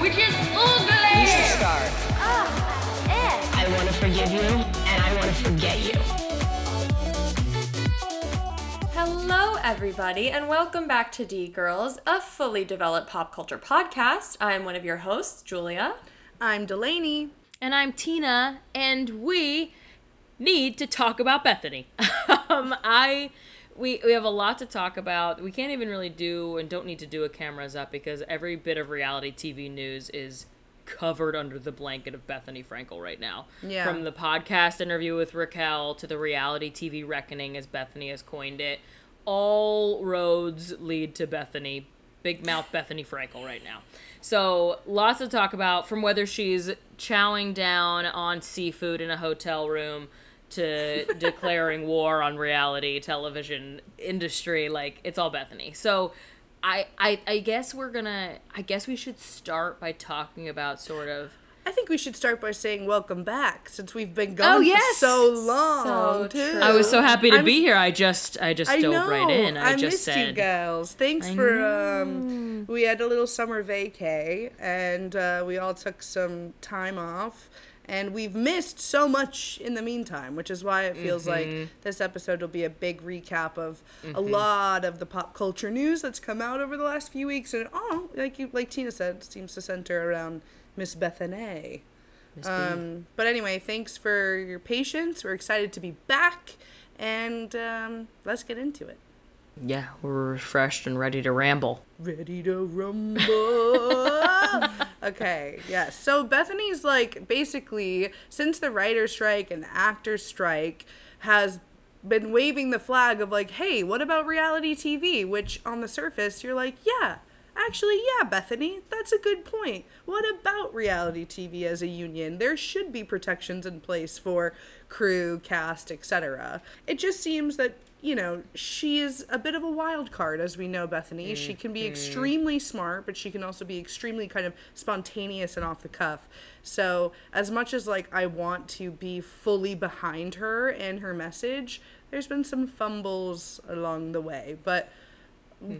which is ugly. You should start. Oh. I want to forgive you, and I want to forget you. Hello, everybody, and welcome back to D Girls, a fully developed pop culture podcast. I'm one of your hosts, Julia. I'm Delaney. And I'm Tina, and we need to talk about Bethenny. um, I we we have a lot to talk about. We can't even really do and don't need to do a cameras up because every bit of reality TV news is covered under the blanket of Bethenny Frankel right now. Yeah. From the podcast interview with Raquel to the reality TV reckoning as Bethenny has coined it, all roads lead to Bethenny, big mouth Bethenny Frankel right now. So, lots to talk about from whether she's chowing down on seafood in a hotel room to declaring war on reality television industry like it's all Bethenny. So, I, I I guess we're gonna I guess we should start by talking about sort of I think we should start by saying welcome back since we've been gone oh, yes! for so long. So too. true. I was so happy to I'm- be here. I just I just I dove know. right in. I, just missed said you girls. Thanks I for um. We had a little summer vacay, and uh, we all took some time off. And we've missed so much in the meantime, which is why it feels Mm-hmm. like this episode will be a big recap of a lot of the pop culture news that's come out over the last few weeks. And oh, like you, like Tina said, seems to center around Miss Bethenny. Um, but anyway, thanks for your patience. We're excited to be back, and um, let's get into it. Yeah, we're refreshed and ready to ramble. Ready to rumble. okay, yes. So Bethenny's like basically since the writer's strike and the actor's strike has been waving the flag of like, hey, what about reality TV? Which on the surface you're like, yeah, actually, yeah, Bethenny, that's a good point. What about reality TV as a union? There should be protections in place for crew, cast, etc. It just seems that you know, she is a bit of a wild card, as we know Bethenny. She can be mm-hmm. extremely smart, but she can also be extremely kind of spontaneous and off the cuff. So, as much as like I want to be fully behind her and her message, there's been some fumbles along the way. But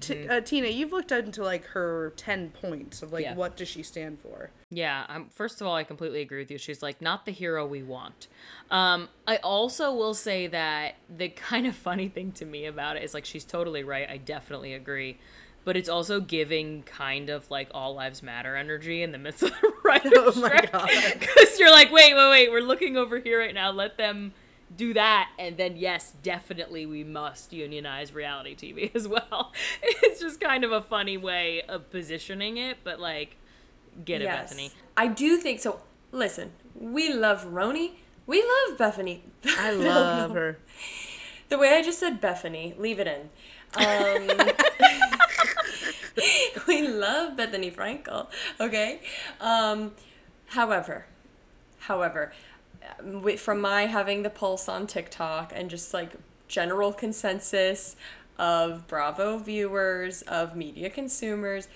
T- uh, Tina, you've looked into like her 10 points of like Yeah. what does she stand for? Yeah, um, first of all, I completely agree with you. She's like not the hero we want. Um, I also will say that the kind of funny thing to me about it is like she's totally right. I definitely agree. But it's also giving kind of like all lives matter energy in the midst of the writer's Oh my God. Because you're like, wait, wait, wait, we're looking over here right now. Let them do that, and then yes, definitely we must unionize reality TV as well. It's just kind of a funny way of positioning it, but like, get it, Bethenny. I do think so. Listen, we love RHONY. We love Bethenny. I love her. The way I just said Bethenny, leave it in. Um, we love Bethenny Frankel, okay? Um, however, however, wi- from my having the pulse on TikTok and just like general consensus of Bravo viewers, of media consumers,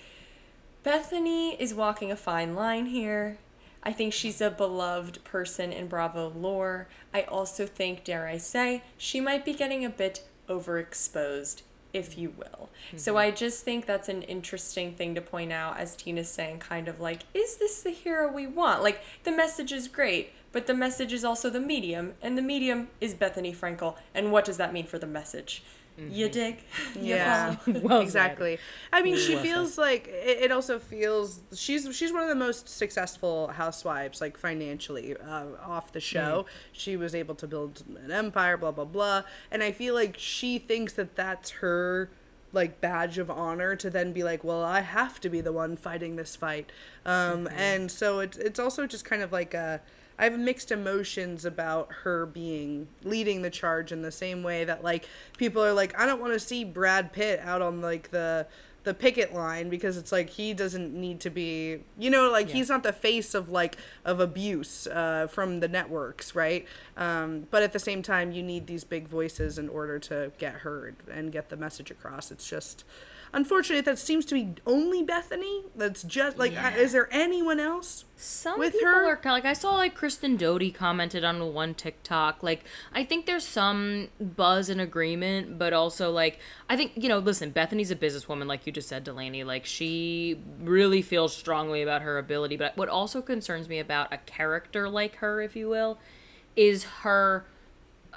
Bethenny is walking a fine line here. I think she's a beloved person in Bravo lore. I also think, dare I say, she might be getting a bit overexposed, if you will. So mm-hmm. I just think that's an interesting thing to point out, as Tina's saying, kind of like, is this the hero we want? Like, the message is great, but the message is also the medium, and the medium is Bethenny Frankel. And what does that mean for the message? You dig? Yeah, follow? Well exactly. I mean, she Well said. feels like it, it also feels she's she's one of the most successful housewives, like financially, uh, off the show. She was able to build an empire, blah blah blah, and I feel like she thinks that that's her like badge of honor to then be like, well, I have to be the one fighting this fight, um, and so it's it's also just kind of like a. I have mixed emotions about her being leading the charge in the same way that like people are like I don't want to see Brad Pitt out on like the the picket line because it's like he doesn't need to be you know like he's not the face of like of abuse uh, from the networks right? Um, but at the same time you need these big voices in order to get heard and get the message across. It's just unfortunately, that seems to be only Bethenny. That's just like, uh, is there anyone else? Some with people her? are like I saw like Kristen Doute commented on one TikTok. Like I think there's some buzz and agreement, but also like I think you know, listen, Bethenny's a businesswoman, like you just said, Delaney. Like she really feels strongly about her ability. But what also concerns me about a character like her, if you will, is her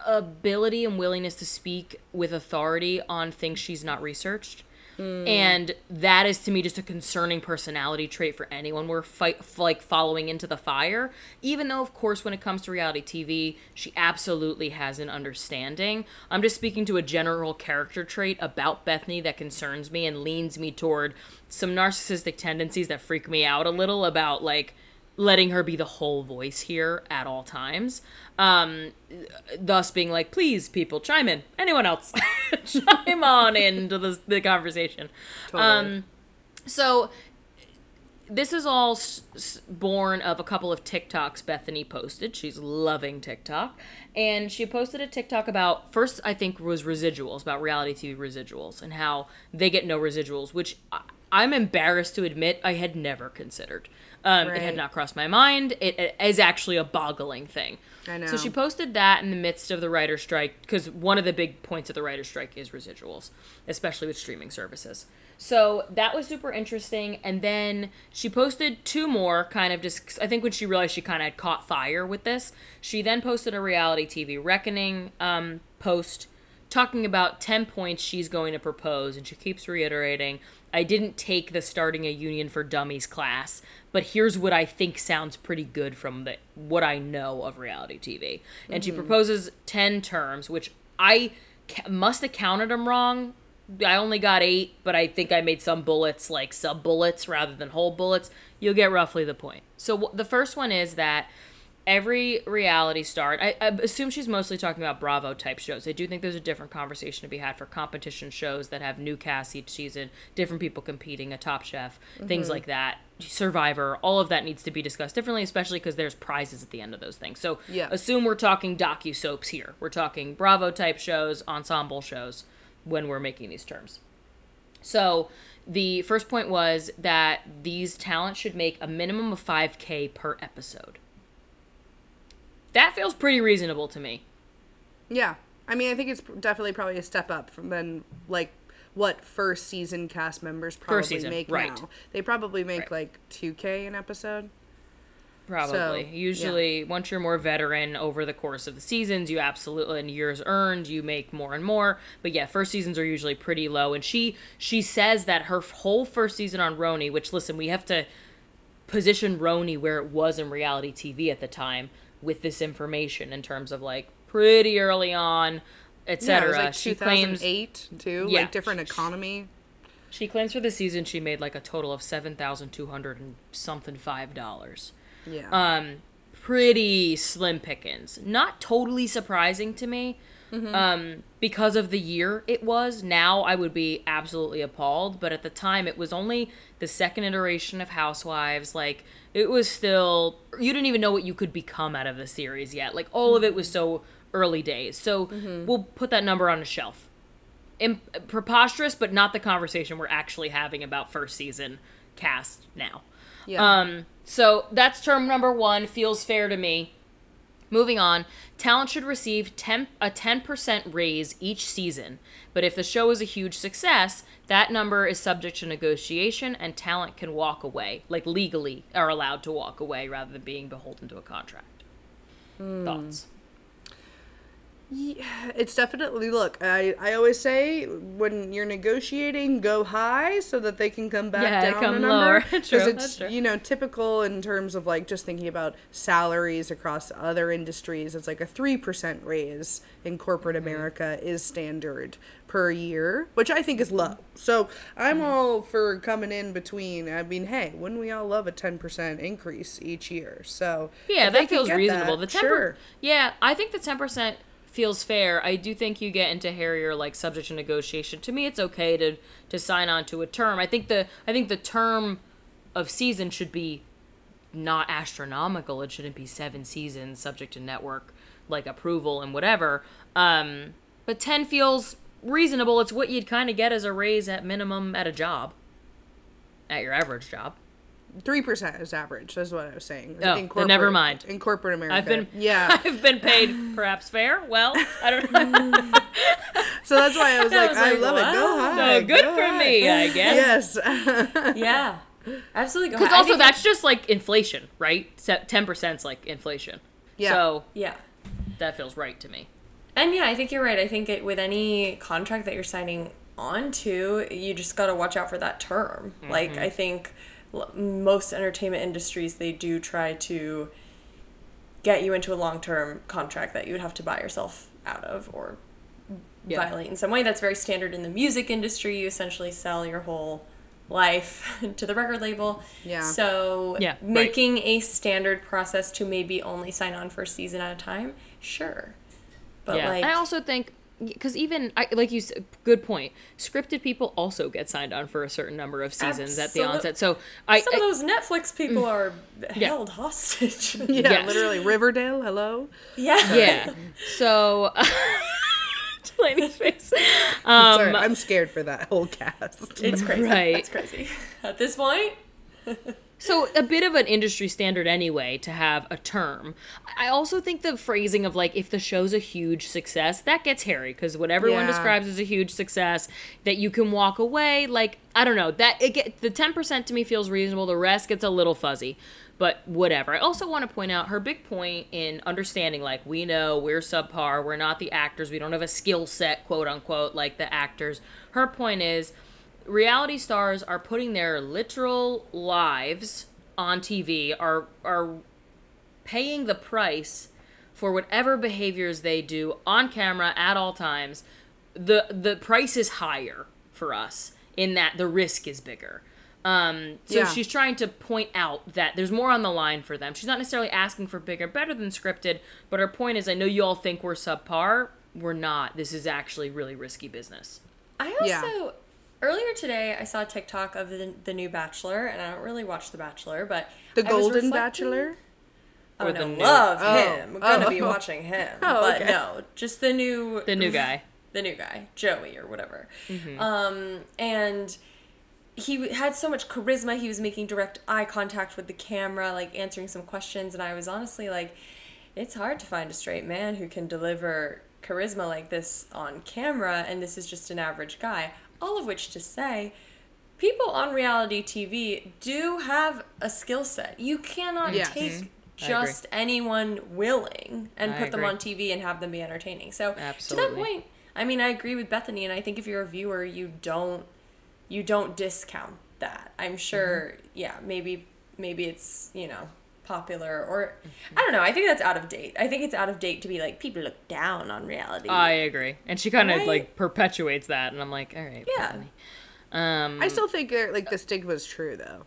ability and willingness to speak with authority on things she's not researched. And that is to me just a concerning personality trait for anyone we're fight like following into the fire. Even though, of course, when it comes to reality TV, she absolutely has an understanding. I'm just speaking to a general character trait about Bethenny that concerns me and leans me toward some narcissistic tendencies that freak me out a little about like letting her be the whole voice here at all times. Um, thus being like, please, people, chime in. Anyone else, chime on into the, the conversation. Um, so this is all s- s- born of a couple of TikToks Bethenny posted. She's loving TikTok. And she posted a TikTok about, first, I think, was residuals, about reality TV residuals and how they get no residuals, which I- I'm embarrassed to admit I had never considered. Um, It had not crossed my mind. It, it is actually a boggling thing. I know. So she posted that in the midst of the writer strike because one of the big points of the writer strike is residuals, especially with streaming services. So that was super interesting. And then she posted two more, kind of just. I think when she realized she kind of had caught fire with this, she then posted a reality TV reckoning um, post talking about 10 points she's going to propose. And she keeps reiterating I didn't take the starting a union for dummies class, but here's what I think sounds pretty good from the what I know of reality TV. And she mm-hmm. proposes 10 terms, which I ca- must have counted them wrong. I only got eight, but I think I made some bullets like sub bullets rather than whole bullets. You'll get roughly the point. So wh- the first one is that every reality star I, I assume she's mostly talking about bravo type shows. I do think there's a different conversation to be had for competition shows that have new casts each season different people competing a top chef things mm-hmm. like that. Survivor all of that needs to be discussed differently especially because there's prizes at the end of those things. So Yeah. assume we're talking docu soaps here. We're talking bravo type shows ensemble shows when we're making these terms. So the first point was that these talents should make a minimum of 5k per episode that feels pretty reasonable to me. Yeah. I mean, I think it's definitely probably a step up from then like what first season cast members probably season, make right. now. They probably make Right. like 2k an episode. Probably. So, Usually, once you're more veteran over the course of the seasons, you absolutely and years earned, you make more and more. But yeah, first seasons are usually pretty low. And she she says that her whole first season on RHONY, which listen, we have to position RHONY where it was in reality TV at the time with this information in terms of like pretty early on, Yeah, etc. was like she claims 2008 too, Yeah. like different economy. She claims for the season she made like a total of seven thousand two hundred and something five dollars. Yeah. Um, pretty slim pickings. Not totally surprising to me. Um, because of the year it was. Now I would be absolutely appalled, but at the time it was only the second iteration of Housewives. Like it was still you didn't even know what you could become out of the series yet. Like all of it was so early days. So we'll put that number on a shelf imp- preposterous, but not the conversation we're actually having about first season cast now. yeah. Um, so that's term number one. Feels fair to me. Moving on, talent should receive 10, a 10% raise each season, but if the show is a huge success, that number is subject to negotiation and talent can walk away, like legally are allowed to walk away rather than being beholden to a contract. Hmm. Thoughts? It's definitely look I, I always say when you're negotiating go high so that they can come back Yeah, down come a number lower. 'Cause True, it's you know typical in terms of like just thinking about salaries across other industries it's like a 3% raise in corporate Mm-hmm. america is standard per year which i think is low so i'm Mm-hmm. all for coming in between i mean hey wouldn't we all love a 10% increase each year so Yeah, that feels reasonable. that, the ten sure. Yeah, I think the ten percent feels fair. I do think you get into hairier like subject to negotiation. To me, it's okay to to sign on to a term. I think the I think the term of season should be not astronomical. It shouldn't be seven seasons subject to network like approval and whatever. Um, but ten feels reasonable. It's what you'd kind of get as a raise at minimum at a job, at your average job. Three percent is average. That's what I was saying. Oh, then never mind. In corporate America, I've been yeah. I've been paid perhaps fair. Well, I don't know. so that's why I was I like, I like, love it. Go high. So good go for high. me, I guess. Yes. Yeah. Absolutely. Because also think that's just like inflation, right? Ten percent is like inflation. Yeah. So Yeah. that feels right to me. And yeah, I think you're right. I think it, with any contract that you're signing on to, you just got to watch out for that term. Like, mm-hmm. I think l- most entertainment industries, they do try to get you into a long term contract that you would have to buy yourself out of or Yeah. violate in some way. That's very standard in the music industry. You essentially sell your whole life to the record label. Yeah. So Yeah, right. making a standard process to maybe only sign on for a season at a time, sure. But yeah, like I also think because even I, like you said, good point. Scripted people also get signed on for a certain number of seasons at the onset. So I, some I of those Netflix people are Yeah. held hostage. yeah, Yes. literally Riverdale. Hello. yeah. yeah. So Delaney's face. Um, Sorry, I'm scared for that whole cast. It's crazy. Right. It's crazy. At this point, So a bit of an industry standard anyway to have a term. I also think the phrasing of like if the show's a huge success, that gets hairy because what everyone Yeah. describes as a huge success that you can walk away like I don't know that it get the ten percent to me feels reasonable. The rest gets a little fuzzy, but whatever. I also want to point out her big point in understanding like we know we're subpar, we're not the actors, we don't have a skill set, quote unquote, like the actors. Her point is reality stars are putting their literal lives on TV are are paying the price for whatever behaviors they do on camera at all times the the price is higher for us in that the risk is bigger um, so Yeah. she's trying to point out that there's more on the line for them. She's not necessarily asking for bigger, better than scripted, but her point is I know you all think we're subpar. We're not. This is actually really risky business. I also Yeah. Earlier today I saw a TikTok of the, the new Bachelor, and I don't really watch The Bachelor, but The I was Golden reflecting- Bachelor. Oh Or no, the new- love Oh. him. I'm gonna Oh. be watching him, Oh, but okay. no, just the new The new guy. the new guy, Joey or whatever. Mm-hmm. Um, and he had so much charisma. He was making direct eye contact with the camera, like answering some questions, and I was honestly like, it's hard to find a straight man who can deliver charisma like this on camera, and this is just an average guy. All of which to say, people on reality TV do have a skill set. You cannot Yes. take agree. just anyone willing and I put them on TV and have them be entertaining. So to that point, I mean, I agree with Bethenny, and I think if you're a viewer, you don't you don't discount that. I'm sure, Mm-hmm. yeah, maybe maybe it's you know popular or Mm-hmm. I don't know. I think that's out of date. I think it's out of date to be like people look down on reality. I agree. And she kind of Right? like perpetuates that, and I'm like, all right. Yeah. Bethenny. Um, I still think that, like the stigma is true though.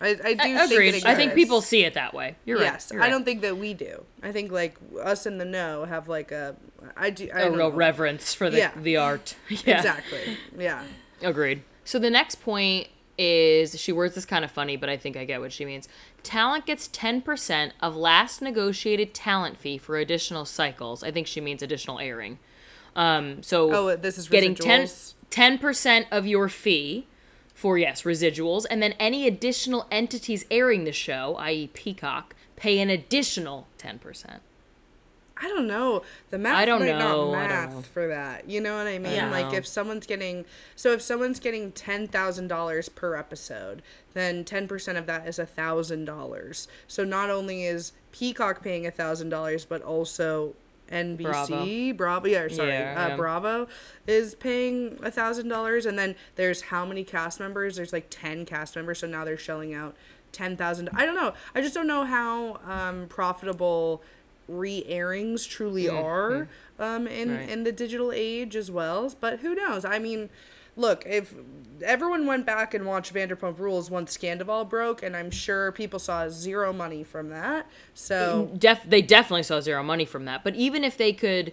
I, I do I- think agreed. I think people see it that way. You're yes, right. You're I right. don't think that we do. I think like us in the know have like a I do I a don't real know. reverence for the Yeah. the art. Yeah. Exactly. Yeah. Agreed. So the next point is she words this kind of funny, but I think I get what she means. Talent gets 10% of last negotiated talent fee for additional cycles. I think she means additional airing. Um, so Oh, this is getting 10 residuals? 10% of your fee for yes, residuals and then any additional entities airing the show, i.e. Peacock, pay an additional 10%. I don't know. The math I don't might know, not math know. for that. You know what I mean? Yeah. Like if someone's getting so if someone's getting ten thousand dollars per episode, then ten percent of that is a thousand dollars. So not only is Peacock paying a thousand dollars, but also NBC, Bravo, yeah, sorry, Yeah, uh. Bravo is paying a thousand dollars, and then there's how many cast members? There's like ten cast members, so now they're shelling out ten thousand. I don't know. I just don't know how um, profitable re-airings truly are um, in Mm-hmm. Right. in the digital age as well. But who knows? I mean, look, if everyone went back and watched Vanderpump Rules once Scandoval broke, and I'm sure people saw zero money from that. So def- they definitely saw zero money from that. But even if they could,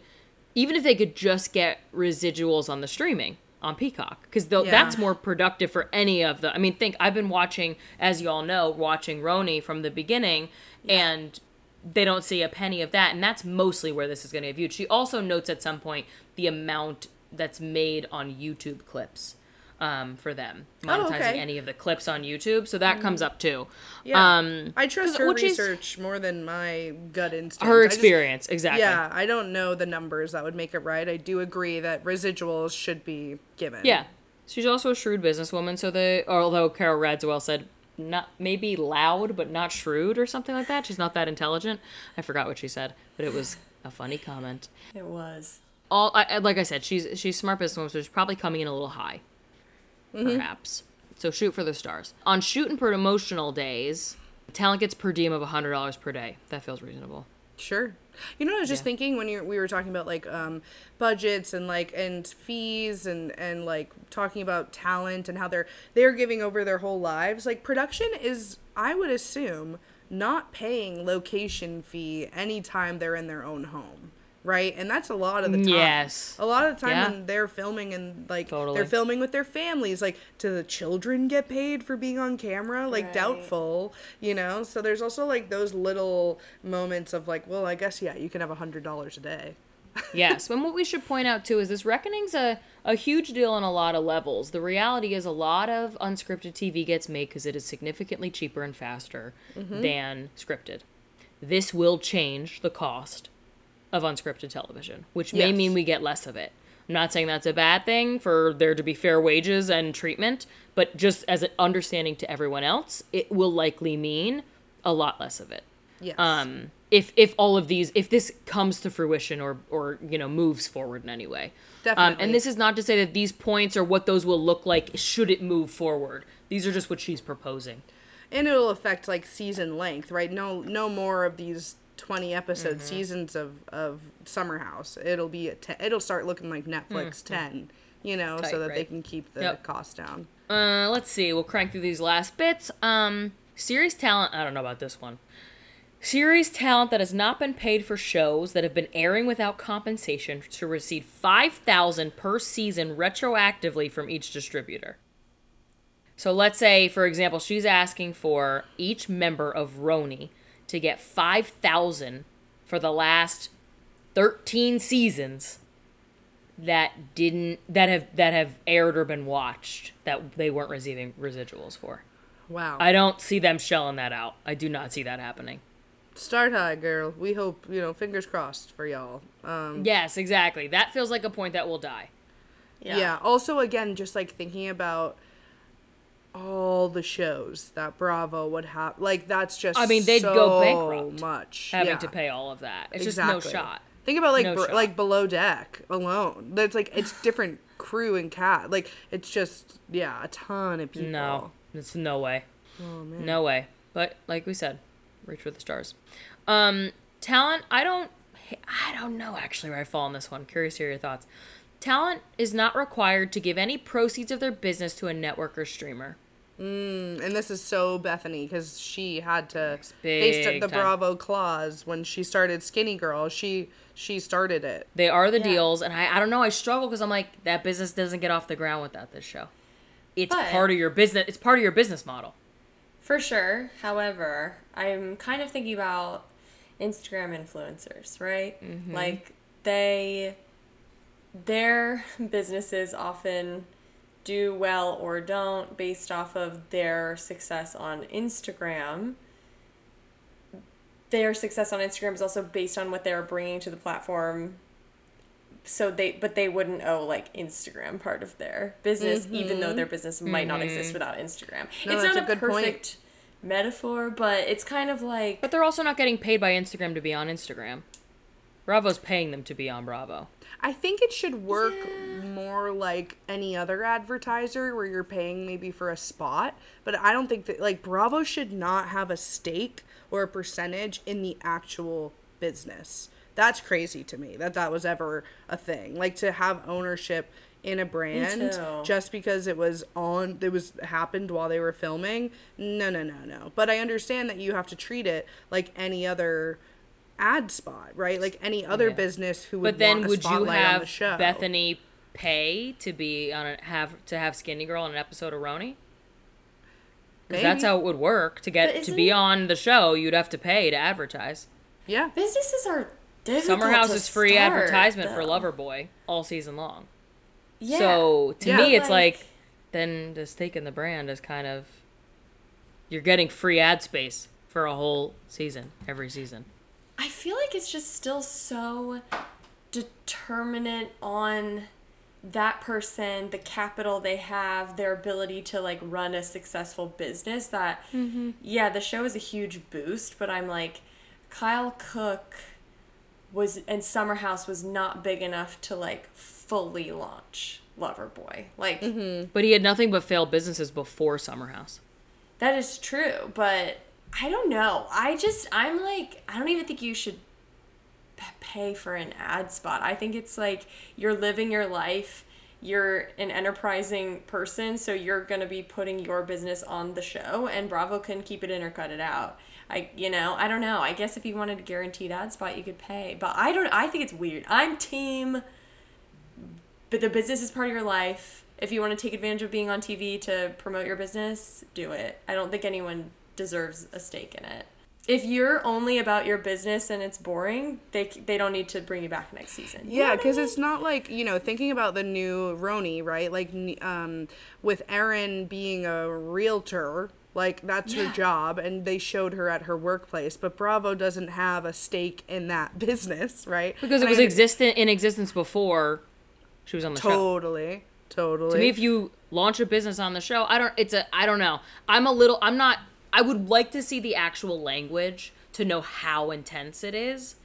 even if they could just get residuals on the streaming on Peacock, because Yeah. that's more productive for any of the. I mean, think I've been watching, as you all know, watching RHONY from the beginning, and they don't see a penny of that, and that's mostly where this is going to get viewed. She also notes at some point the amount that's made on YouTube clips um, for them monetizing Oh, okay. any of the clips on YouTube. So that comes up too. Yeah. Um, I trust her which is- research more than my gut instinct. her I just- experience exactly. yeah, I don't know the numbers that would make it right. I do agree that residuals should be given. Yeah. She's also a shrewd businesswoman, so the although Carole Radziwill said not maybe loud but not shrewd or something like that. She's not that intelligent. I forgot what she said, but it was a funny comment. It was. All I, like I said, she's she's smart businesswoman, so she's probably coming in a little high, mm-hmm. perhaps. So shoot for the stars. On shoot and promotional days, talent gets per diem of hundred dollars per day. That feels reasonable. Sure. You know, I was just Yeah. thinking when you we were talking about like um, budgets and like and fees and and like talking about talent and how they're they're giving over their whole lives. Like production is, I would assume, not paying location fee anytime they're in their own home, right? And that's a lot of the time. Yes. A lot of the time Yeah. when they're filming and like Totally. they're filming with their families, like do the children get paid for being on camera? Like Right. doubtful, you know? So there's also like those little moments of like, well, I guess yeah, you can have a hundred dollars a day. yes, and what we should point out too is this reckoning's a, a huge deal on a lot of levels. The reality is a lot of unscripted TV gets made because it is significantly cheaper and faster mm-hmm. than scripted. This will change the cost of unscripted television, which may Yes. mean we get less of it. I'm not saying that's a bad thing for there to be fair wages and treatment, but just as an understanding to everyone else, it will likely mean a lot less of it Yes. um if if all of these if this comes to fruition or or you know moves forward in any way um, Definitely. and this is not to say that these points are what those will look like should it move forward these are just what she's proposing and it'll affect like season length, right? No, no more of these twenty episode Mm-hmm. seasons of of Summer House. It'll be a te- it'll start looking like Netflix ten, you know, Tight, so that they can keep the Yep. cost down. uh let's see we'll crank through these last bits um series talent i don't know about this one series talent that has not been paid for shows that have been airing without compensation to receive 5000 per season retroactively from each distributor So let's say, for example, she's asking for each member of RHONY to get five thousand for the last thirteen seasons that didn't that have that have aired or been watched that they weren't receiving residuals for. Wow. I don't see them shelling that out. I do not see that happening. Start high, girl. We hope you know. Fingers crossed for y'all. Um, Yes, exactly. That feels like a point that will die. yeah. Also, again, just like thinking about all the shows that Bravo would have. Like that's just. I mean, they'd go bankrupt Much Having yeah. to pay all of that. It's Exactly. just no shot. Think about like No br- like below deck alone. That's like it's different crew and cat. Like it's just yeah, a ton of people. No, it's no way. No way. But like we said, reach for the stars. Um, talent. I don't. I don't know actually where I fall on this one. Curious to hear your thoughts. Talent is not required to give any proceeds of their business to a network or streamer. Mm, and this is so Bethenny because she had to big based on the time. Bravo clause when she started Skinny Girl. She she started it. They are the Yeah. deals, and I, I don't know. I struggle because I'm like that business doesn't get off the ground without this show. It's But- part of your business. It's part of your business model. For sure. However, I'm kind of thinking about Instagram influencers, right? Mm-hmm. Like they their businesses often do well or don't based off of their success on Instagram. Their success on Instagram is also based on what they're bringing to the platform. So they, but they wouldn't owe like Instagram part of their business, mm-hmm. even though their business might not exist mm-hmm. without Instagram. No, it's not a a, good point. perfect metaphor, but it's kind of like But they're also not getting paid by Instagram to be on Instagram. Bravo's paying them to be on Bravo. I think it should work more like any other advertiser where you're paying maybe for a spot, but I don't think that like Bravo should not have a stake or a percentage in the actual business. That's crazy to me that that was ever a thing. Like to have ownership in a brand just because it was on it was happened while they were filming. No, no, no, no. But I understand that you have to treat it like any other ad spot, right? Like any other Yeah. business who would But then want a would you the have show. Bethenny pay to be on a, have to have Skinny Girl on an episode of RHONY? Because that's how it would work to get to be on the show. You'd have to pay to advertise. Yeah. businesses are difficult Summer House to is free start, advertisement for though. Loverboy all season long. Yeah. So to Yeah. me, it's Like- like then the stake in the brand is kind of you're getting free ad space for a whole season every season. I feel like it's just still so determinant on that person, the capital they have, their ability to like run a successful business that mm-hmm. yeah, the show is a huge boost, but I'm like Kyle Cooke was and Summer House was not big enough to like fully launch Loverboy. Like mm-hmm. But he had nothing but failed businesses before Summer House. That is true, but I don't know. I just I'm like I don't even think you should pay for an ad spot. I think it's like you're living your life. You're an enterprising person, so you're to be putting your business on the show and Bravo can keep it in or cut it out. I you know, I don't know. I guess if you wanted a guaranteed ad spot, you could pay. But I don't I think it's weird. I'm team but the business is part of your life. If you want to take advantage of being on TV to promote your business, do it. I don't think anyone deserves a stake in it. If you're only about your business and it's boring, they they don't need to bring you back next season. You Yeah, what I because mean? it's not like you know thinking about the new RHONY, right? Like um, with Erin being a realtor, like that's Yeah. her job, and they showed her at her workplace. But Bravo doesn't have a stake in that business, right? Because it was I- existent in existence before she was on the show. totally, totally. To me, if you launch a business on the show, I don't. It's a. I don't know. I'm a little. I'm not. I would like to see the actual language to know how intense it is,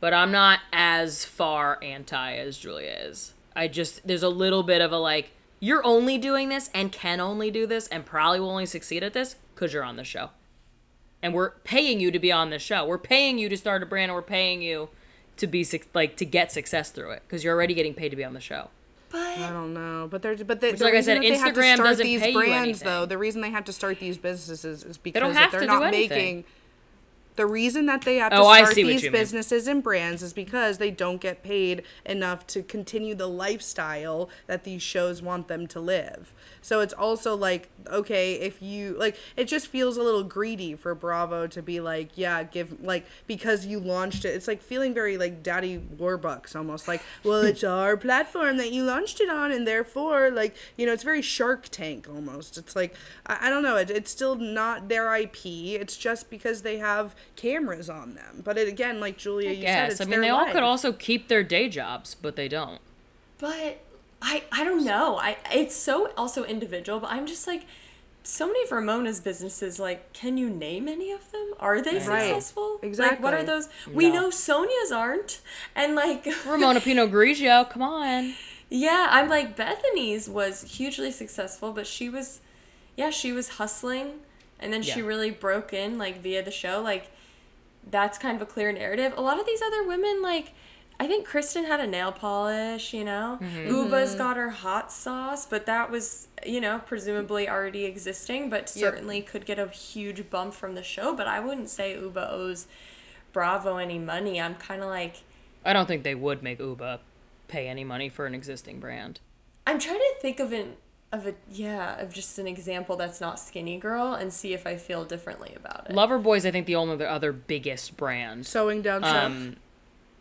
but I'm not as far anti as Julia is. I just there's a little bit of a like you're only doing this and can only do this and probably will only succeed at this because you're on the show, and we're paying you to be on the show. We're paying you to start a brand. and We're paying you to be like to get success through it because you're already getting paid to be on the show. I don't know, but there's but they, Which, the like I said, they have to Instagram start doesn't these pay brands though, the reason they have to start these businesses is because that have they're not making. The reason that they have to Oh, start these you mean. businesses and brands is because they don't get paid enough to continue the lifestyle that these shows want them to live. So it's also like, okay, if you like, it just feels a little greedy for Bravo to be like, yeah, give like because you launched it. It's like feeling very like Daddy Warbucks almost like, well, it's our platform that you launched it on, and therefore, like, you know, it's very Shark Tank almost. It's like, I, I don't know, it, it's still not their IP. It's just because they have cameras on them. But it, again, like Julia, you said, Yes, it's I mean their they all could also keep their day jobs, but they don't. but I I don't know. I it's so also individual, but I'm just like so many of Ramona's businesses, like, can you name any of them? Are they Right. successful? Like, what are Exactly. those? We know Sonja's aren't. And, like, Ramona Pinot Grigio, come on. Yeah, I'm like Bethenny's was hugely successful, but she was, yeah, she was hustling, and then she really broke in like via the show. Like, that's kind of a clear narrative. A lot of these other women, like, I think Kristen had a nail polish, you know. Mm-hmm. Ubah's mm-hmm. got her hot sauce, but that was, you know, presumably already existing, but certainly could get a huge bump from the show. But I wouldn't say Ubah owes Bravo any money. I'm kind of like. I don't think they would make Ubah pay any money for an existing brand. I'm trying to think of an of a yeah of just an example that's not Skinny Girl and see if I feel differently about it. Loverboy's, I think, the only other biggest brand. Sewing down south. Um,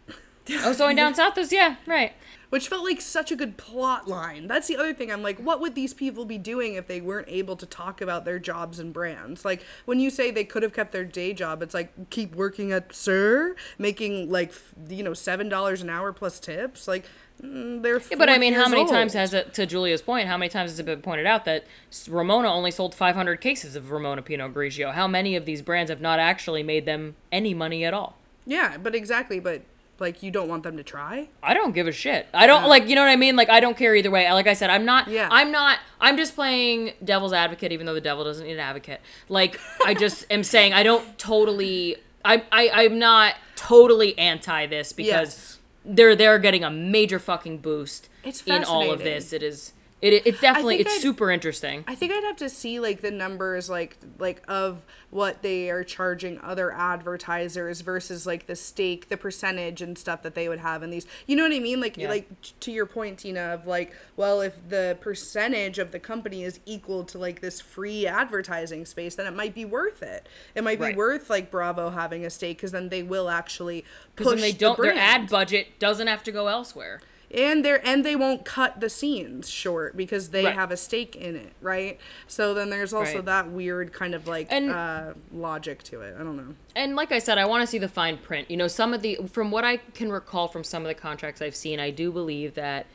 oh, going down south is yeah, right. which felt like such a good plot line. That's the other thing. I'm like, what would these people be doing if they weren't able to talk about their jobs and brands? Like when you say they could have kept their day job, it's like keep working at SUR, making like you know seven dollars an hour plus tips. Like Mm, they're. Yeah, but I mean, how many years times has it, to Julia's point, how many times has it been pointed out that Ramona only sold 500 cases of Ramona Pinot Grigio? How many of these brands have not actually made them any money at all? Yeah, but exactly. But like, you don't want them to try. I don't give a shit. I don't like, you know what I mean? Like, I don't care either way. Like I said, I'm not, Yeah. I'm not, I'm just playing devil's advocate, even though the devil doesn't need an advocate. Like, I just am saying I don't totally, I, I, I'm not totally anti this because Yes. They're, they're getting a major fucking boost It's in all of this. It is, it, it definitely, it's I'd- super interesting. I think I'd have to see like the numbers like like of what they are charging other advertisers versus like the stake, the percentage and stuff that they would have in these. You know what I mean? Like Yeah. like to your point, Tina, of like, well, if the percentage of the company is equal to like this free advertising space, then it might be worth it. It might be worth like Bravo having a stake because then they will actually push Because they the don't, their brand. ad budget doesn't have to go elsewhere. And they're and they won't cut the scenes short because they Right. have a stake in it, right? So then there's also Right. that weird kind of like And- uh, logic to it. I don't know. and like I said, I want to see the fine print. You know, some of the from what I can recall from some of the contracts I've seen, I do believe that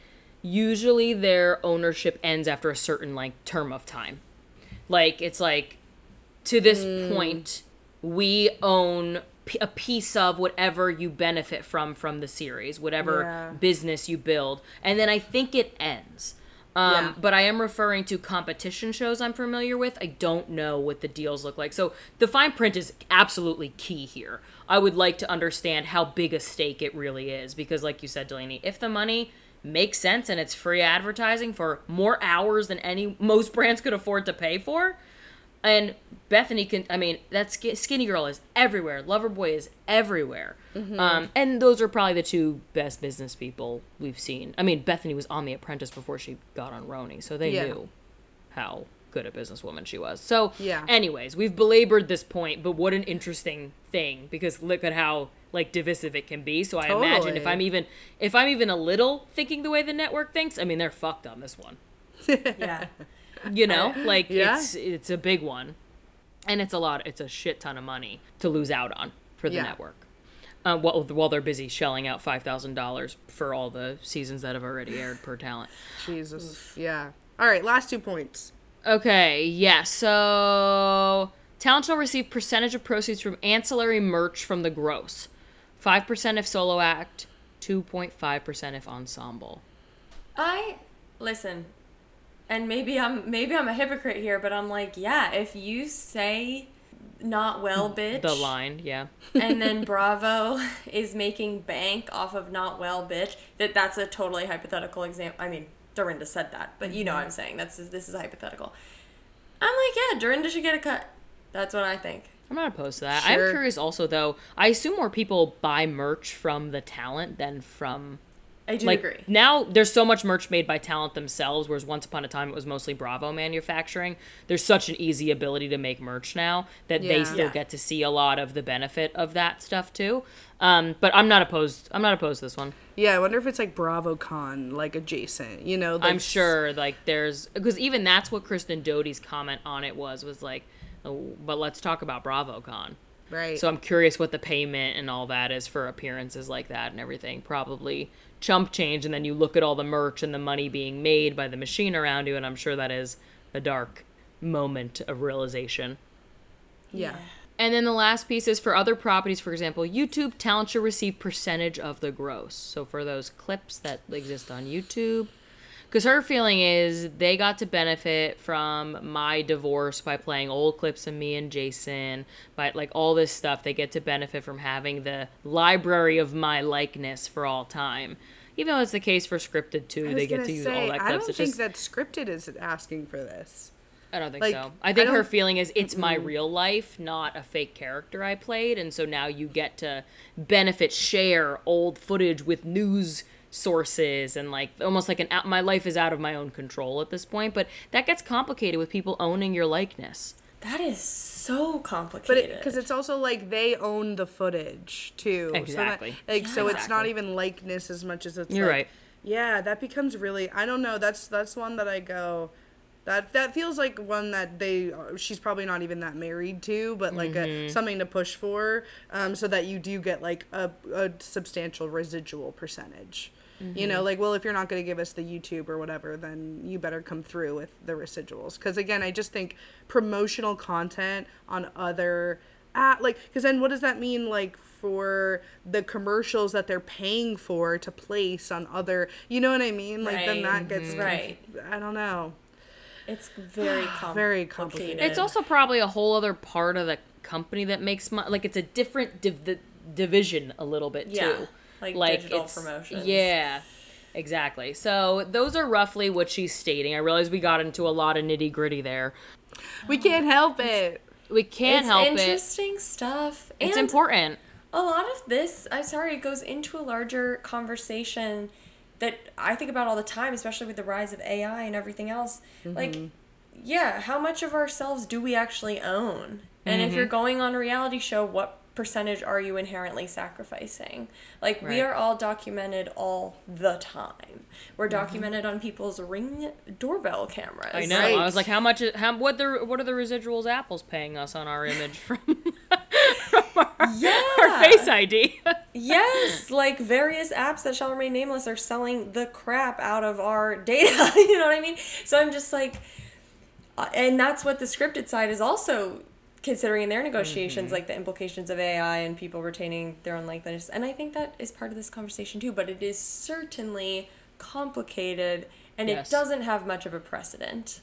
usually their ownership ends after a certain like term of time. Like it's like to this Hmm. point we own a piece of whatever you benefit from from the series, whatever Yeah. business you build, and then I think it ends. Um, Yeah. But I am referring to competition shows I'm familiar with. I don't know what the deals look like. So the fine print is absolutely key here. I would like to understand how big a stake it really is because, like you said, Delaney, if the money makes sense and it's free advertising for more hours than any most brands could afford to pay for, and Bethenny can, I mean, that skinny girl is everywhere. Lover Boy is everywhere. Um, and those are probably the two best business people we've seen. I mean, Bethenny was on The Apprentice before she got on RHONY, so they Yeah. knew how good a businesswoman she was. So, Yeah. anyways, we've belabored this point, but what an interesting thing because look at how like divisive it can be. So I imagine if I'm even if I'm even a little thinking the way the network thinks, I mean, they're fucked on this one Yeah. you know like Yeah. it's it's a big one and it's a lot it's a shit ton of money to lose out on for the Yeah. network uh, while, while they're busy shelling out $5000 for all the seasons that have already aired per talent Jesus. Yeah. All right, last two points. okay yeah so talent shall receive percentage of proceeds from ancillary merch from the gross 5% if solo act 2.5% if ensemble I listen, and maybe I'm maybe I'm a hypocrite here, but I'm like, yeah, if you say not well, bitch, the line yeah and then Bravo is making bank off of not well, bitch, that that's a totally hypothetical example. I mean, Dorinda said that, but you know what I'm mm-hmm. saying. That's this is hypothetical. I'm like, yeah, Dorinda should get a cut. That's what I think. I'm not opposed to that. Sure. I'm curious also though. I assume more people buy merch from the talent than from I do like agree. now there's so much merch made by talent themselves whereas once upon a time it was mostly Bravo manufacturing. There's such an easy ability to make merch now that they still Yeah. get to see a lot of the benefit of that stuff too. Um, but I'm not opposed I'm not opposed to this one. Yeah, I wonder if it's like BravoCon, like adjacent. You know, like I'm sure like there's because even that's what Kristen Doute's comment on it was was like oh, but let's talk about BravoCon. Right. So I'm curious what the payment and all that is for appearances like that and everything. Probably chump change, and then you look at all the merch and the money being made by the machine around you, and I'm sure that is a dark moment of realization. yeah. And then the last piece is for other properties, for example, YouTube talent should receive percentage of the gross. So for those clips that exist on YouTube, because her feeling is they got to benefit from my divorce by playing old clips of me and Jason, by like all this stuff. They get to benefit from having the library of my likeness for all time. Even though it's the case for scripted too, they get gonna use say, all that I clips. don't It's think just that scripted is asking for this. I don't think Like, so. I I think her feeling is it's my real life, not a fake character I played, and so now you get to benefit, share old footage with news sources and like almost like an out, my life is out of my own control at this point. But that gets complicated with people owning your likeness. That is so But complicated. because it's also like they own the footage too. Exactly. So that, like so, it's not even likeness as much as it's. You're like- right. Yeah, that becomes really. I don't know. That's that's one that I go. That that feels like one that they. She's probably not even that married to, but like Mm-hmm. a, something to push for, um, so that you do get like a, a substantial residual percentage. You Mm-hmm. know, like well, if you're not going to give us the YouTube or whatever, then you better come through with the residuals. Because again, I just think promotional content on other at like because then what does that mean like for the commercials that they're paying for to place on other you know what i mean like then that Right. gets Mhm. Right. i don't know it's very complicated. Very complicated. It's also probably a whole other part of the company that makes money. Like it's a different div- the division a little bit Yeah, too. Like digital it's- promotions. Yeah, exactly. So those are roughly what she's stating. I realize we got into a lot of nitty gritty there. we can't help it We can't it's help it. interesting stuff. It's and important. a lot of this i'm sorry it goes into a larger conversation that i think about all the time especially with the rise of ai and everything else mm-hmm. like yeah how much of ourselves do we actually own and if mm-hmm. you're going on a reality show what percentage are you inherently sacrificing? Like we are all documented all the time. We're documented on people's ring doorbell cameras. I know. Right. I was like, how much? How what the what are the residuals Apple's paying us on our image from, from our, Yeah. our Face ID? Yes, like various apps that shall remain nameless are selling the crap out of our data. you know what I mean? So I'm just like, uh, and that's what the scripted side is also considering in their negotiations, like the implications of AI and people retaining their own likeness. And I think that is part of this conversation too, but it is certainly complicated and Yes. it doesn't have much of a precedent.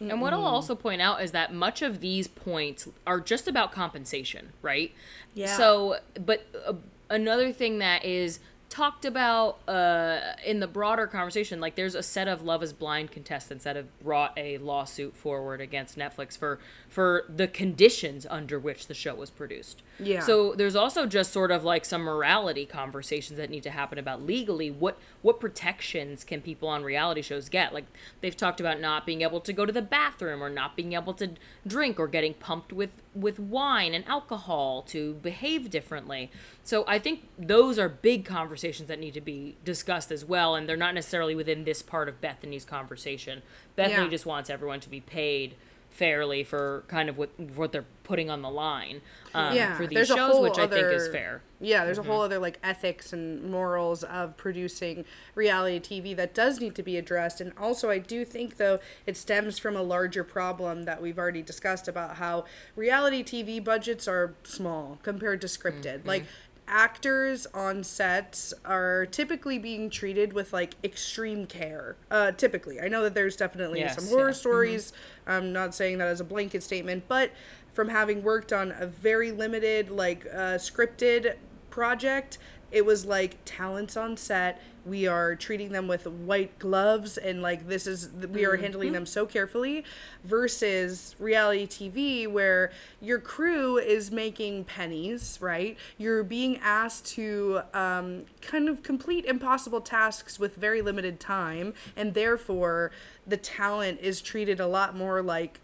And what I'll also point out is that much of these points are just about compensation, right? Yeah. So, but uh, another thing that is talked about uh, in the broader conversation, like there's a set of Love Is Blind contestants that have brought a lawsuit forward against Netflix for for the conditions under which the show was produced. Yeah. So there's also just sort of like some morality conversations that need to happen about legally what what protections can people on reality shows get? Like they've talked about not being able to go to the bathroom or not being able to drink or getting pumped with with wine and alcohol to behave differently. So I think those are big conversations that need to be discussed as well and they're not necessarily within this part of Bethenny's conversation. Bethenny Yeah. just wants everyone to be paid fairly for kind of what what they're putting on the line um, yeah, for these shows, which I think is other- fair. Yeah, there's a whole other like ethics and morals of producing reality TV that does need to be addressed. And also, I do think though it stems from a larger problem that we've already discussed about how reality TV budgets are small compared to scripted. Like actors on sets are typically being treated with like extreme care. Uh, typically, I know that there's definitely Yes, some horror yeah. stories. I'm not saying that as a blanket statement, but from having worked on a very limited, like, uh, scripted project, it was like talents on set. We are treating them with white gloves, and like this is we are handling them so carefully. Versus reality TV, where your crew is making pennies, right? You're being asked to um, kind of complete impossible tasks with very limited time, and therefore the talent is treated a lot more like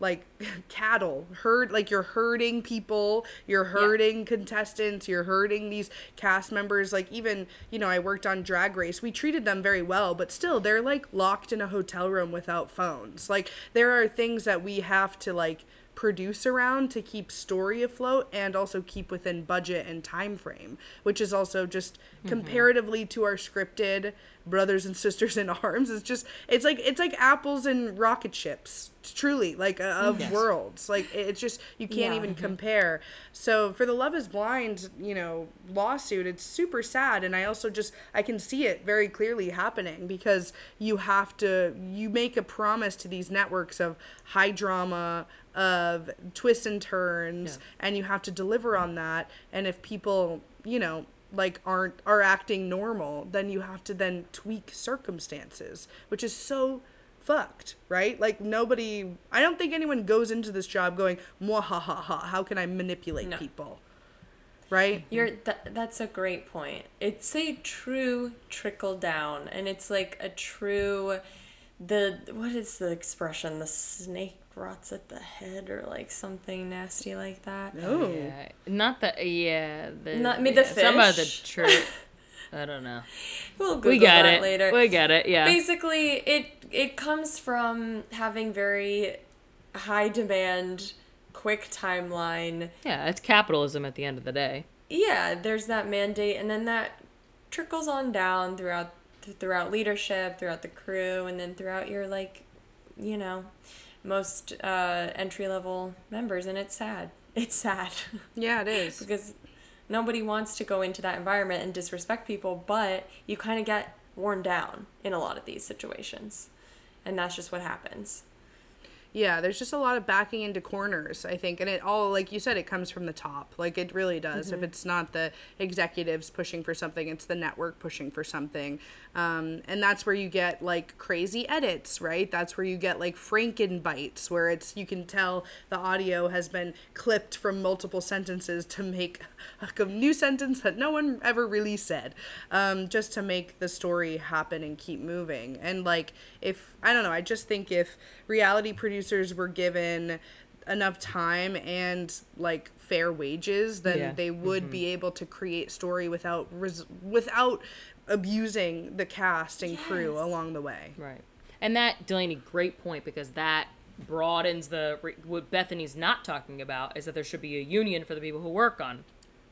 like cattle herd like you're herding people you're herding contestants you're herding these cast members like even you know i worked on drag race. We treated them very well but still they're like locked in a hotel room without phones. Like there are things that we have to like produce around to keep story afloat and also keep within budget and time frame which is also just mm-hmm. comparatively to our scripted brothers and sisters in arms. It's just it's like it's like apples and rocket ships truly like uh, of Yes. worlds. Like it's just you can't Yeah. even compare. So for the love is blind you know lawsuit it's super sad and i also just i can see it very clearly happening because you have to you make a promise to these networks of high drama of twists and turns and you have to deliver on that. And if people you know like aren't are acting normal then you have to then tweak circumstances which is so fucked right like nobody i don't think anyone goes into this job going Mwahaha, how can i manipulate No. people right You're th- that's a great point. It's a true trickle down, and it's like a true the what is the expression? The snake rots at the head, or like something nasty like that. Oh. oh Yeah, not the yeah. The, Not- I mean, the yeah, Some about the fish. truth. I don't know. We'll Google we got that it later. We got it. Yeah. Basically, it it comes from having very high demand, quick timeline. yeah, it's capitalism at the end of the day. yeah, there's that mandate, and then that trickles on down throughout throughout leadership, throughout the crew, and then throughout your like, you know, most uh, entry level members, and it's sad. It's sad yeah it is because nobody wants to go into that environment and disrespect people, but you kind of get worn down in a lot of these situations, and that's just what happens. Yeah, there's just a lot of backing into corners, I think. And it all, like you said, it comes from the top. Like it really does. If it's not the executives pushing for something, it's the network pushing for something. Um, and that's where you get like crazy edits, right? That's where you get like Frankenbites, where it's, you can tell the audio has been clipped from multiple sentences to make a new sentence that no one ever really said, um, just to make the story happen and keep moving. And like, if, I don't know, I just think if reality producers were given enough time and like fair wages, then Yeah. they would mm-hmm. be able to create story without res- without abusing the cast and crew along the way. Right. And that, Delaney, great point because that broadens the. re- What Bethenny's not talking about is that there should be a union for the people who work on.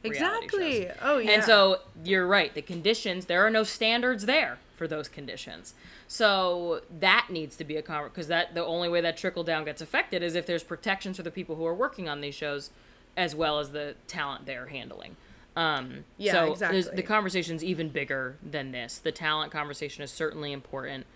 Exactly. shows. Oh yeah. And so you're right. The conditions, there are no standards there for those conditions. So that needs to be a conversation because that the only way that trickle down gets affected is if there's protections for the people who are working on these shows, as well as the talent they're handling. Um, Yeah, so exactly. the conversation's even bigger than this. The talent conversation is certainly important.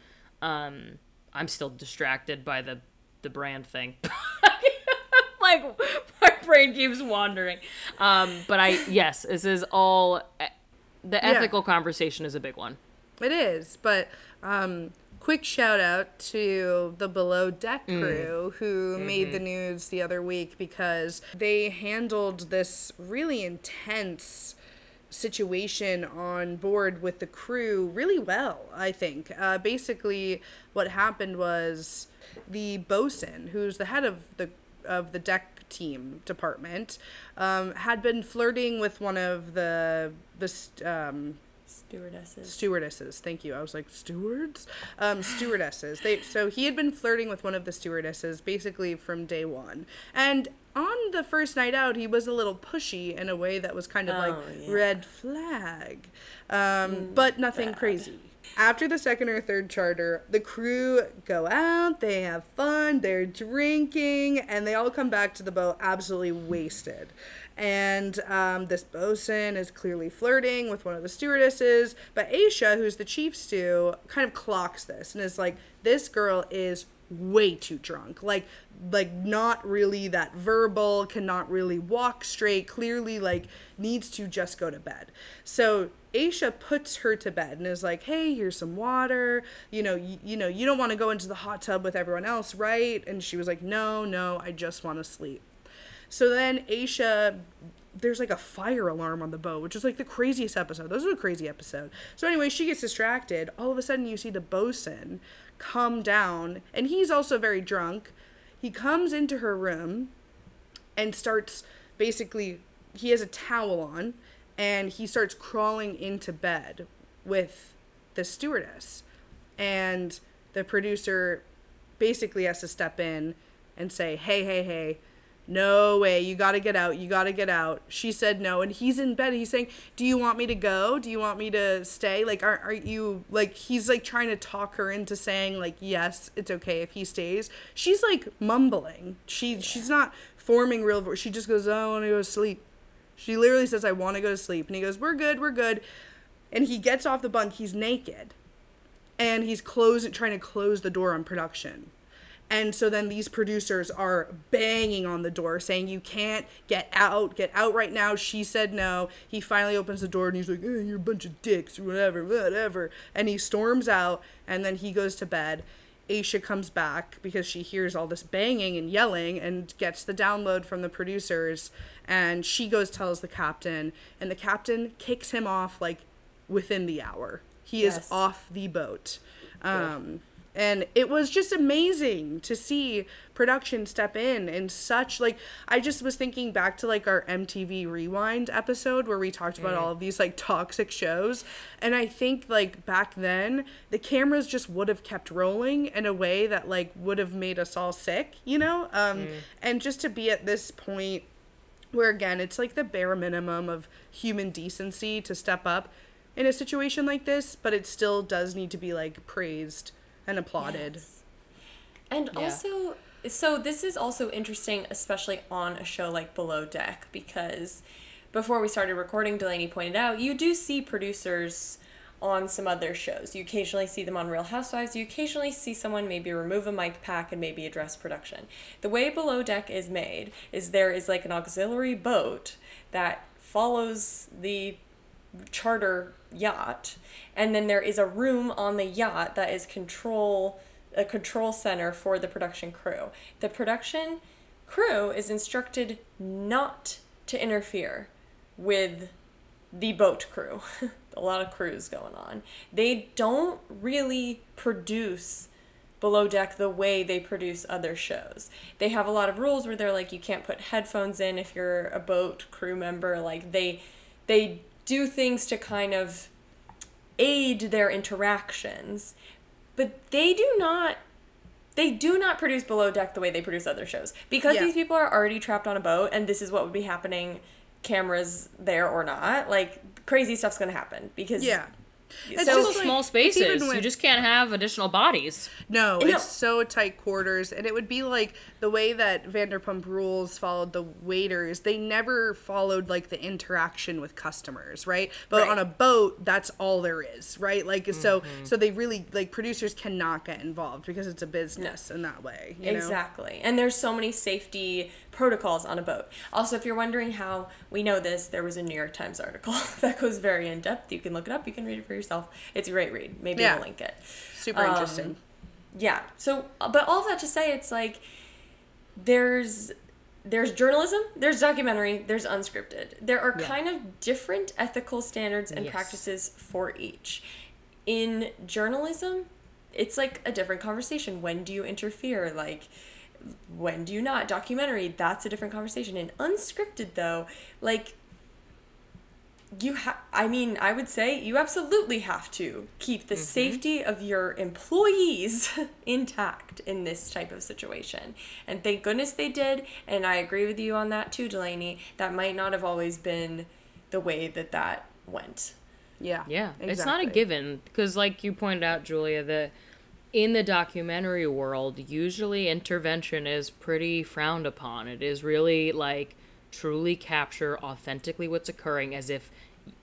Um, I'm still distracted by the the brand thing. like my brain keeps wandering. Um, but I yes, this is all. The ethical conversation is a big one. It is, but um, quick shout out to the Below Deck crew who made the news the other week because they handled this really intense situation on board with the crew really well, I think. Uh, basically, what happened was the bosun, who's the head of the of the deck team department, um, had been flirting with one of the the um, Stewardesses. stewardesses. Thank you. I was like stewards, um, stewardesses. They so he had been flirting with one of the stewardesses basically from day one, and on the first night out, he was a little pushy in a way that was kind of like Oh, yeah. red flag, um, but nothing crazy. After the second or third charter, the crew go out, they have fun, they're drinking, and they all come back to the boat absolutely wasted. And um, this bosun is clearly flirting with one of the stewardesses, but Aesha, who's the chief stew, kind of clocks this and is like, "This girl is way too drunk. Like, like not really that verbal, cannot really walk straight. Clearly, like needs to just go to bed." So Aesha puts her to bed and is like, "Hey, here's some water. You know, you, you know, you don't want to go into the hot tub with everyone else, right?" And she was like, "No, no, I just want to sleep." So then Aesha, there's like a fire alarm on the boat, which is like the craziest episode. Those are a crazy episode. So anyway, she gets distracted. All of a sudden, you see the bosun come down, and he's also very drunk. He comes into her room and starts basically, he has a towel on, and he starts crawling into bed with the stewardess. And the producer basically has to step in and say, hey, hey, hey, no way, you gotta get out, you gotta get out. She said no, and he's in bed. He's saying, Do you want me to go? Do you want me to stay? Like, aren't, aren't you, like, he's like trying to talk her into saying, like, yes, it's okay if he stays. She's like mumbling. She, she's not forming real voice. She just goes, Oh, I wanna go to sleep. She literally says, I wanna go to sleep. And he goes, We're good, we're good. And he gets off the bunk, he's naked. And he's closing trying to close the door on production. And so then these producers are banging on the door saying you can't get out get out right now. She said no. He finally opens the door and he's like eh, you're a bunch of dicks whatever whatever. And he storms out and then he goes to bed Aesha comes back because she hears all this banging and yelling and gets the download from the producers and she goes tells the captain and the captain kicks him off like within the hour. He is off the boat. Um, and it was just amazing to see production step in in such like i just was thinking back to like our mtv rewind episode where we talked about all of these like toxic shows. And i think like back then the cameras just would have kept rolling in a way that like would have made us all sick you know? Um, and just to be at this point where again it's like the bare minimum of human decency to step up in a situation like this but it still does need to be like praised and applauded Yes. And Yeah. also, so this is also interesting, especially on a show like Below Deck, because before we started recording, Delaney pointed out you do see producers on some other shows. You occasionally see them on Real Housewives. You occasionally see someone maybe remove a mic pack and maybe address production. The way Below Deck is made is there is like an auxiliary boat that follows the charter yacht and then there is a room on the yacht that is control a control center for the production crew the production crew is instructed not to interfere with the boat crew a lot of crews going on they don't really produce Below Deck the way they produce other shows. They have a lot of rules where they're like you can't put headphones in if you're a boat crew member. Like they they do things to kind of aid their interactions, but they do not they do not produce below deck the way they produce other shows because Yeah. these people are already trapped on a boat and this is what would be happening cameras there or not like crazy stuff's gonna happen because Yeah. It's so like- small spaces. even You just can't have additional bodies. No, No. it's so tight quarters, and it would be like the way that Vanderpump Rules followed the waiters. They never followed like the interaction with customers, right? But Right. on a boat, that's all there is, right? Like so, Mm-hmm. so they really like producers cannot get involved because it's a business in that way. You know? Exactly. And there's so many safety protocols on a boat. Also, if you're wondering how we know this, there was a New York Times article that goes very in depth. You can look it up, you can read it for yourself. It's a great read. Maybe Yeah. I'll link it. Super Um, interesting. Yeah. So, but all that to say, it's like there's there's journalism, there's documentary, there's unscripted. There are Yeah. kind of different ethical standards and Yes. practices for each. In journalism, it's like a different conversation. When do you interfere? Like when do you not? Documentary, that's a different conversation. In unscripted though, like you have i mean i would say you absolutely have to keep the mm-hmm. safety of your employees intact in this type of situation and thank goodness they did and i agree with you on that too delaney that might not have always been the way that that went Yeah. Yeah, it's not a given because, like you pointed out, Julia, that in the documentary world, usually intervention is pretty frowned upon. It is really like truly capture authentically what's occurring, as if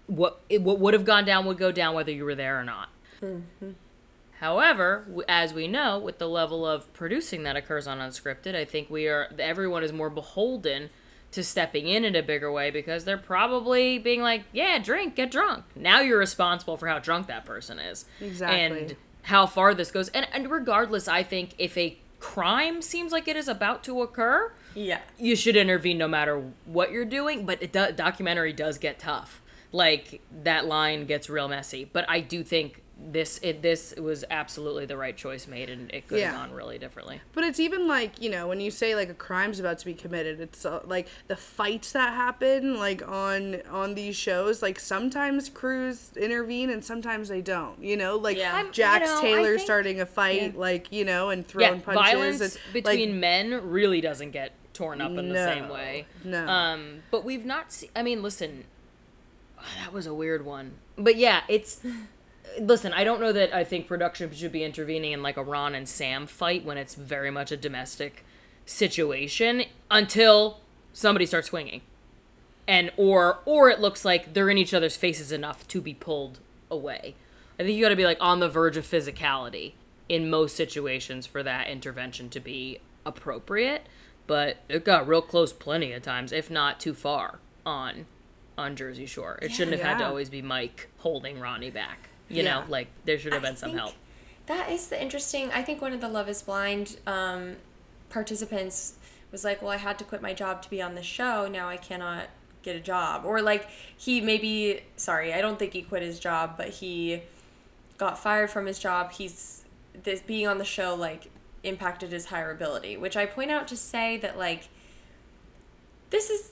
what it, what would have gone down would go down whether you were there or not. Mm-hmm. However, as we know, with the level of producing that occurs on unscripted, I think we are everyone is more beholden to stepping in in a bigger way because they're probably being like, "Yeah, drink, get drunk." Now you're responsible for how drunk that person is, Exactly. and how far this goes. And and regardless, I think if a crime seems like it is about to occur, yeah you should intervene no matter what you're doing. But it do- documentary does get tough. Like that line gets real messy. But I do think this it this was absolutely the right choice made, and it could have Yeah. gone really differently. But it's even like you know when you say like a crime's about to be committed, it's uh, like the fights that happen like on on these shows. Like sometimes crews intervene and sometimes they don't. You know, like Yeah. Jax you know, Taylor think- starting a fight, Yeah. like you know, and Yeah, throwing punches. violence and, between like, men really doesn't get torn up in the same way. no. Um, but we've not seen. I mean, listen, that was a weird one. But yeah, it's. Listen, I don't know that I think production should be intervening in like a Ron and Sam fight when it's very much a domestic situation until somebody starts swinging, and or or it looks like they're in each other's faces enough to be pulled away. I think you got to be like on the verge of physicality in most situations for that intervention to be appropriate. But it got real close plenty of times, if not too far on on Jersey Shore. It shouldn't have had to always be Mike holding Ronnie back. You Yeah. know, like there should have I been some help. That is the interesting. I think one of the Love Is Blind um, participants was like, "Well, I had to quit my job to be on the show. Now I cannot get a job." Or like he maybe sorry, I don't think he quit his job, but he got fired from his job. He's this being on the show like impacted his hireability, which I point out to say that like this is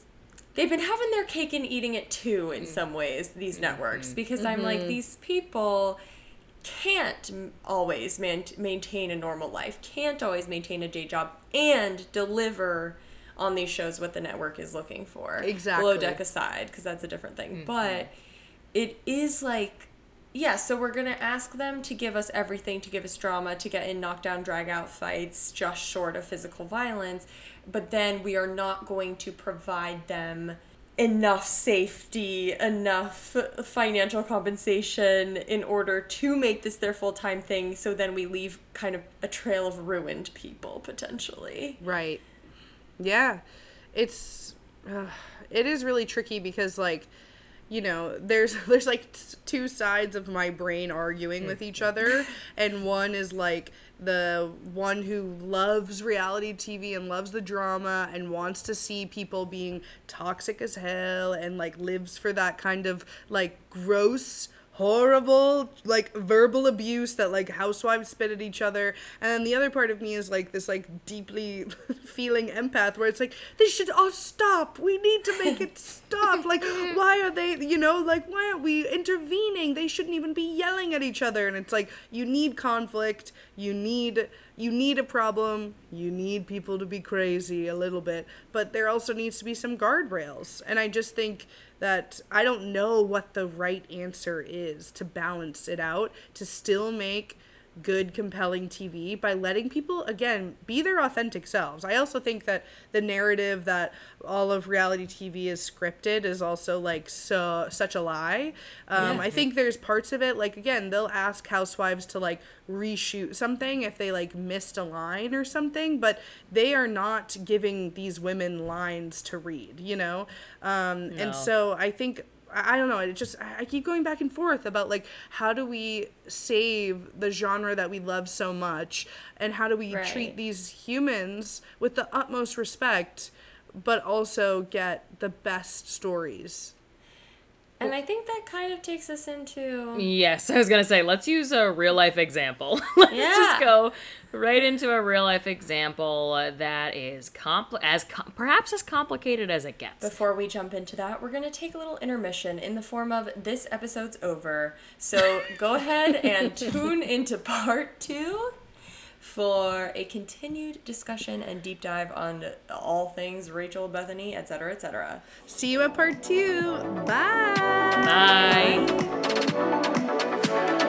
they've been having their cake and eating it too in mm. some ways these mm-hmm. networks because i'm like mm-hmm. these people can't always man- maintain a normal life can't always maintain a day job and deliver on these shows what the network is looking for. Exactly. below deck aside because that's a different thing. Mm-hmm. But it is like yeah so we're gonna ask them to give us everything to give us drama to get in knockdown drag out fights just short of physical violence but then we are not going to provide them enough safety enough financial compensation in order to make this their full-time thing so then we leave kind of a trail of ruined people potentially Right. Yeah. It's uh, it is really tricky because like you know, there's there's like t- two sides of my brain arguing with each mm-hmm. other and one is like the one who loves reality TV and loves the drama and wants to see people being toxic as hell and like lives for that kind of like gross horrible like verbal abuse that like housewives spit at each other. And then the other part of me is like this like deeply feeling empath where it's like they should all stop. We need to make it stop. Like why are they you know like why aren't we intervening? They shouldn't even be yelling at each other. And it's like you need conflict. You need you need a problem. You need people to be crazy a little bit. But there also needs to be some guardrails. And i just think that i don't know what the right answer is to balance it out to still make good compelling tv by letting people again be their authentic selves i also think that the narrative that all of reality tv is scripted is also like so such a lie um, Yeah. i think there's parts of it like again they'll ask housewives to like reshoot something if they like missed a line or something but they are not giving these women lines to read you know um, No. and so i think I don't know. It just I I keep going back and forth about like how do we save the genre that we love so much, and how do we Right. treat these humans with the utmost respect, but also get the best stories. And I think that kind of takes us into Yes, I was gonna say let's use a real life example. let's Yeah. just go right into a real life example that is compl- as com- perhaps as complicated as it gets. Before we jump into that, we're going to take a little intermission in the form of this episode's over. So go ahead and tune into part two for a continued discussion and deep dive on all things Rachel, Bethenny, etc., etc. See you at part two. Bye. Bye.